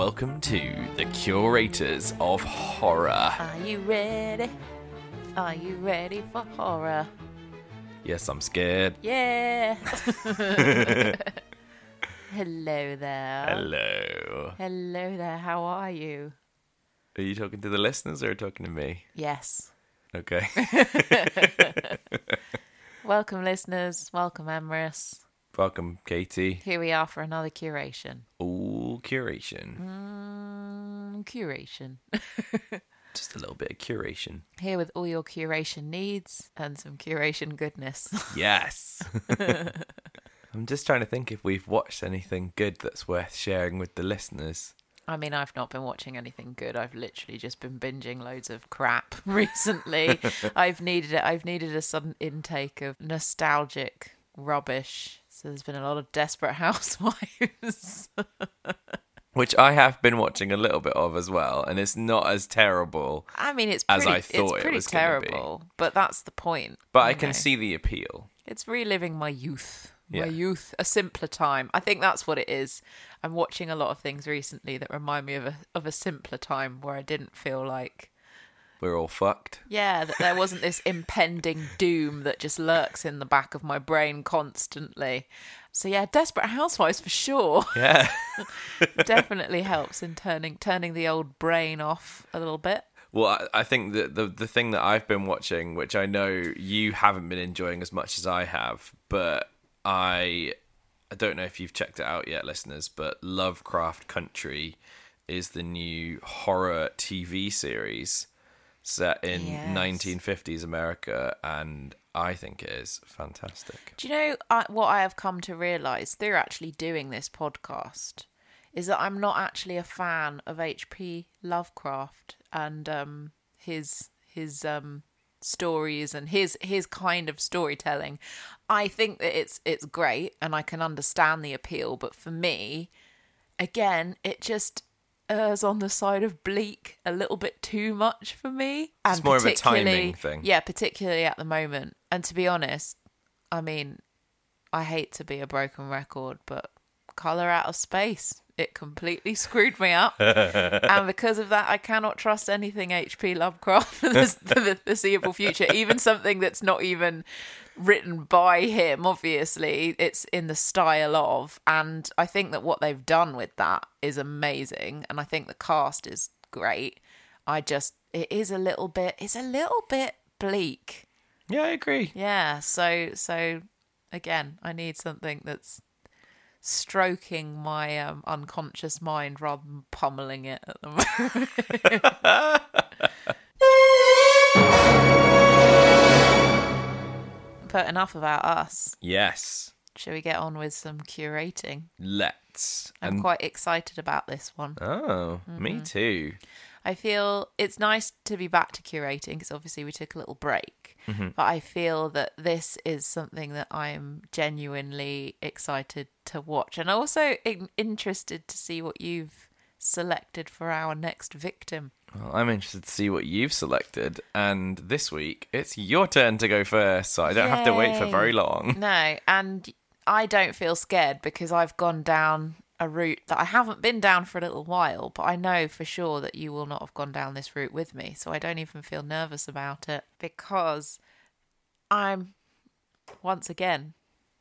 welcome to the Curators of Horror. Are you ready? Are you ready for horror? Yes, I'm scared. Yeah. Hello there. Hello. Hello there. How are you? Are you talking to the listeners or talking to me? Yes. Okay. Welcome, listeners. Welcome, Emrys. welcome, Katie. Here we are for another curation. All curation. Mm, curation. Just a little bit of curation. Here with all your curation needs and some curation goodness. Yes. I'm just trying to think if we've watched anything good that's worth sharing with the listeners. I mean, I've not been watching anything good. I've literally just been binging loads of crap recently. I've needed it. I've needed a sudden intake of nostalgic rubbish. So there's been a lot of Desperate Housewives. Which I have been watching a little bit of as well, and it's not as terrible. I mean, it's As pretty, I thought it it's pretty was gonna be. terrible, but that's the point. But I you can know. see the appeal. It's reliving my youth. Yeah. My youth, a simpler time. I think that's what it is. I'm watching a lot of things recently that remind me of a of a simpler time where I didn't feel like We're all fucked. Yeah, that there wasn't this impending doom that just lurks in the back of my brain constantly. So yeah, Desperate Housewives for sure Yeah. definitely helps in turning turning the old brain off a little bit. Well, I, I think that the the thing that I've been watching, which I know you haven't been enjoying as much as I have, but I I don't know if you've checked it out yet, listeners, but Lovecraft Country is the new horror TV series set in Yes. 1950s America, and I think it is fantastic. Do you know uh, what I have come to realize through actually doing this podcast is that I'm not actually a fan of H.P. Lovecraft and um, his his um, stories and his his kind of storytelling. I think that it's it's great and I can understand the appeal, but for me, again, it just errs on the side of bleak a little bit too much for me. It's more of a timing particularly- thing. Yeah, particularly at the moment. And to be honest, I mean, I hate to be a broken record, but Color Out of Space, it completely screwed me up. and because of that, I cannot trust anything H.P. Lovecraft for the, for the foreseeable future, even something that's not even written by him, obviously. It's in the style of. And I think that what they've done with that is amazing. And I think the cast is great. I just, it is a little bit, it's a little bit bleak. Yeah, I agree. Yeah, so so again, I need something that's stroking my um, unconscious mind rather than pummeling it at the moment. but enough about us. Yes, Shall we get on with some curating? let's. I'm And quite excited about this one. oh, Mm-hmm. me too. I feel it's nice to be back to curating because obviously we took a little break. But I feel that this is something that I'm genuinely excited to watch and also in- interested to see what you've selected for our next victim. Well, I'm interested to see what you've selected, and this week it's your turn to go first, so I don't have to wait for very long. No, and I don't feel scared because I've gone down a route that I haven't been down for a little while, but I know for sure that you will not have gone down this route with me. So I don't even feel nervous about it because I'm once again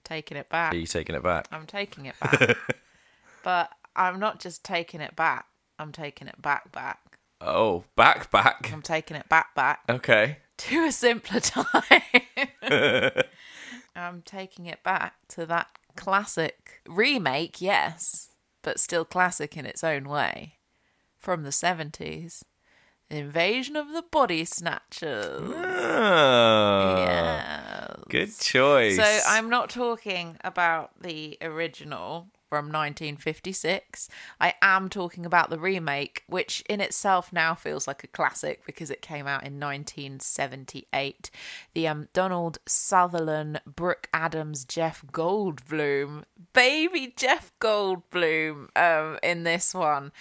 taking it back. Are you taking it back? I'm taking it back. but I'm not just taking it back, I'm taking it back back. Oh, back, back. I'm taking it back back Okay. to a simpler time. I'm taking it back to that classic remake, yes, but still classic in its own way from the 70s. Invasion of the Body Snatchers. Oh, Yes. good choice. So I'm not talking about the original from 1956. I am talking about the remake, which in itself now feels like a classic because it came out in 1978. The um, Donald Sutherland, Brooke Adams, Jeff Goldblum, baby Jeff Goldblum, um, in this one,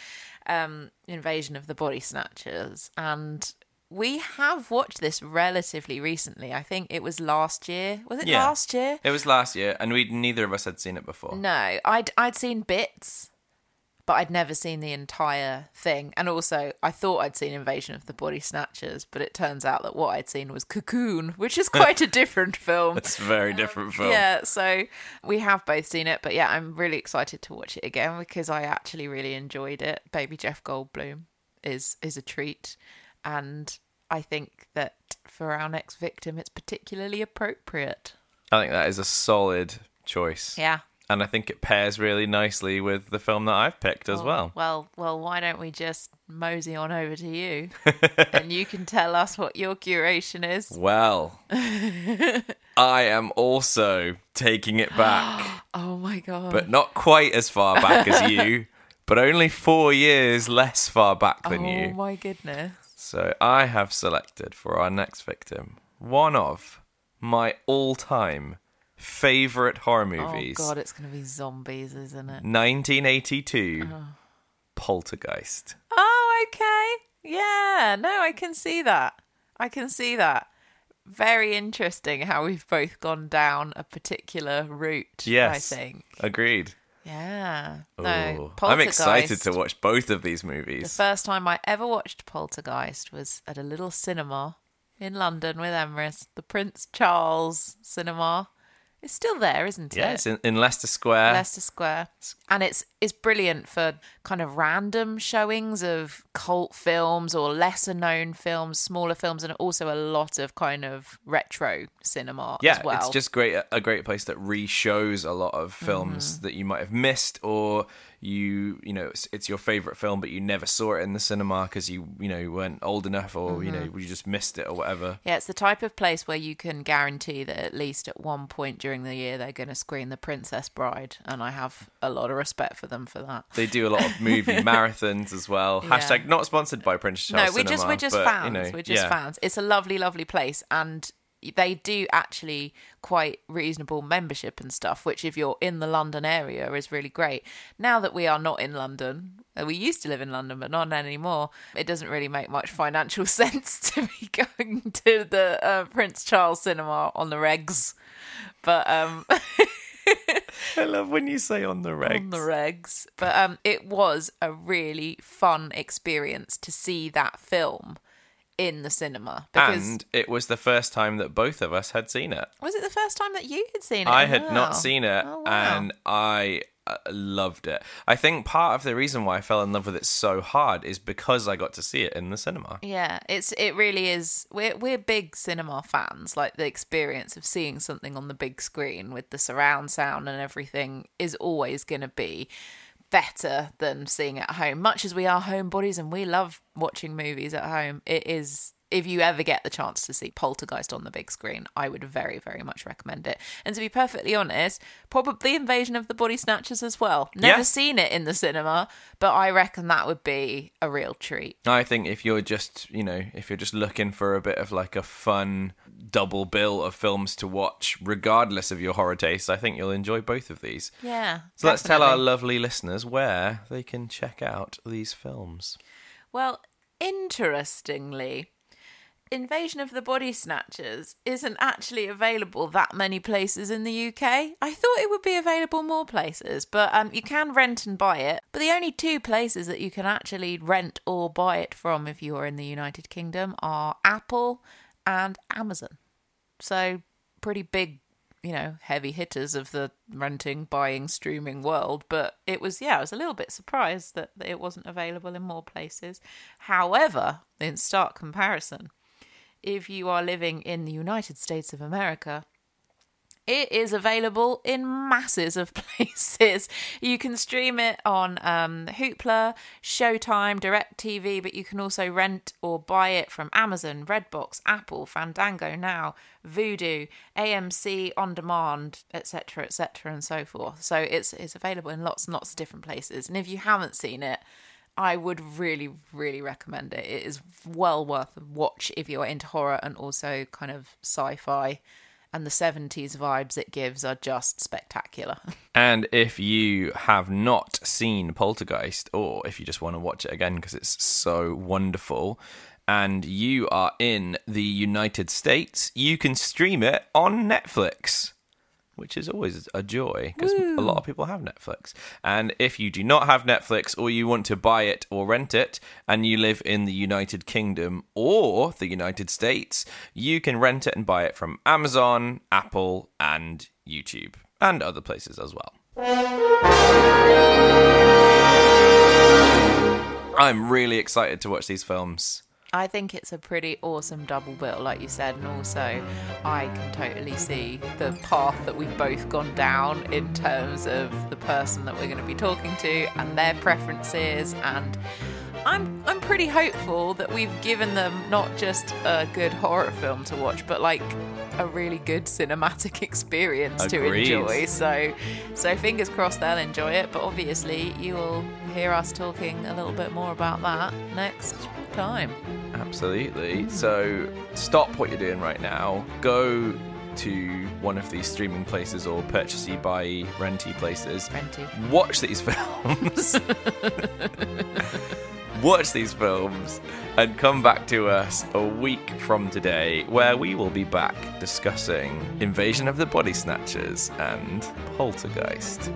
um, Invasion of the Body Snatchers, and. We have watched this relatively recently. I think it was last year. Was it Yeah. last year? It was last year, and we neither of us had seen it before. No, I'd I'd seen bits, but I'd never seen the entire thing. And also, I thought I'd seen Invasion of the Body Snatchers, but it turns out that what I'd seen was Cocoon, which is quite a different film. It's a very um, different film. Yeah, so we have both seen it, but yeah, I'm really excited to watch it again because I actually really enjoyed it. Baby Jeff Goldblum is is a treat, and I think that for our next victim, it's particularly appropriate. I think that is a solid choice. Yeah. And I think it pairs really nicely with the film that I've picked as well. Well, well, why don't we just mosey on over to you, and you can tell us what your curation is. Well, I am also taking it back, Oh my god! but not quite as far back as you, but only four years less far back than oh you. Oh my goodness! So I have selected for our next victim one of my all time favorite horror oh, movies. Oh god, it's gonna be zombies, isn't it? 1982 uh-huh. Poltergeist. Oh, okay. Yeah, no, I can see that. I can see that. Very interesting how we've both gone down a particular route. Yes. I think. Agreed. Yeah. No, I'm excited to watch both of these movies. The first time I ever watched Poltergeist was at a little cinema in London with Emrys, the Prince Charles Cinema. It's still there, isn't it? Yeah, it's in, in Leicester Square. Leicester Square, and it's it's brilliant for kind of random showings of cult films or lesser known films, smaller films, and also a lot of kind of retro cinema yeah, as well. it's just great a great place that re-shows a lot of films Mm-hmm. that you might have missed or you you know it's, it's your favorite film but you never saw it in the cinema because you you know weren't old enough or you know Mm-hmm. you just missed it or whatever. yeah, it's the type of place where you can guarantee that at least at one point during the year they're going to screen The Princess Bride, and I have a lot of respect for them for that. They do a lot of movie marathons as well. Yeah. Hashtag not sponsored by Prince Charles no, we're just we're just but, fans. you know, we're just yeah. fans. It's a lovely, lovely place, and they do actually quite reasonable membership and stuff. Which, if you're in the London area, is really great. Now that we are not in London, uh, we used to live in London, but not anymore. It doesn't really make much financial sense to be going to the uh, Prince Charles Cinema on the regs. But um, I love when you say on the regs. on the regs. But um, it was a really fun experience to see that film in the cinema and it was the first time that both of us had seen it. was it the first time that you had seen it? I had well? not seen it, Oh, wow. and I loved it. I think part of the reason why I fell in love with it so hard is because I got to see it in the cinema. Yeah, it's it really is. We're we're big cinema fans. Like the experience of seeing something on the big screen with the surround sound and everything is always going to be better than seeing it at home. Much as we are homebodies and we love watching movies at home, it is. If you ever get the chance to see Poltergeist on the big screen, I would very, very much recommend it. And to be perfectly honest, probably Invasion of the Body Snatchers as well. Never Yeah. seen it in the cinema, but I reckon that would be a real treat. I think if you're just, you know, if you're just looking for a bit of like a fun double bill of films to watch, regardless of your horror taste, I think you'll enjoy both of these. Yeah. So let's tell our lovely listeners where they can check out these films. Well, interestingly, Invasion of the Body Snatchers isn't actually available that many places in the UK. I thought it would be available more places, but um, you can rent and buy it. But the only two places that you can actually rent or buy it from if you are in the United Kingdom are Apple and Amazon. So, pretty big, you know, heavy hitters of the renting, buying, streaming world. But it was, yeah, I was a little bit surprised that that it wasn't available in more places. However, in stark comparison, if you are living in the United States of America, it is available in masses of places. You can stream it on um, Hoopla, Showtime, DirecTV, but you can also rent or buy it from Amazon, Redbox, Apple, Fandango Now, Vudu, AMC On Demand, etc., etc., and so forth. So it's it's available in lots and lots of different places. And if you haven't seen it, I would really, really recommend it. It is well worth a watch if you're into horror and also kind of sci-fi. And the 70s vibes it gives are just spectacular. And if you have not seen Poltergeist, or if you just want to watch it again because it's so wonderful, and you are in the United States, you can stream it on Netflix. Which is always a joy because a lot of people have Netflix. And if you do not have Netflix or you want to buy it or rent it and you live in the United Kingdom or the United States, you can rent it and buy it from Amazon, Apple, and YouTube, and other places as well. I'm really excited to watch these films. I think it's a pretty awesome double bill, like you said, and also I can totally see the path that we've both gone down in terms of the person that we're going to be talking to and their preferences. And I'm I'm pretty hopeful that we've given them not just a good horror film to watch, but like a really good cinematic experience Agreed. to enjoy. So so fingers crossed they'll enjoy it. But obviously you will hear us talking a little bit more about that next time. Absolutely. So stop what you're doing right now. Go to one of these streaming places or purchasey, buy, renty places. Renty. Watch these films. Watch these films and come back to us a week from today where we will be back discussing Invasion of the Body Snatchers and Poltergeist.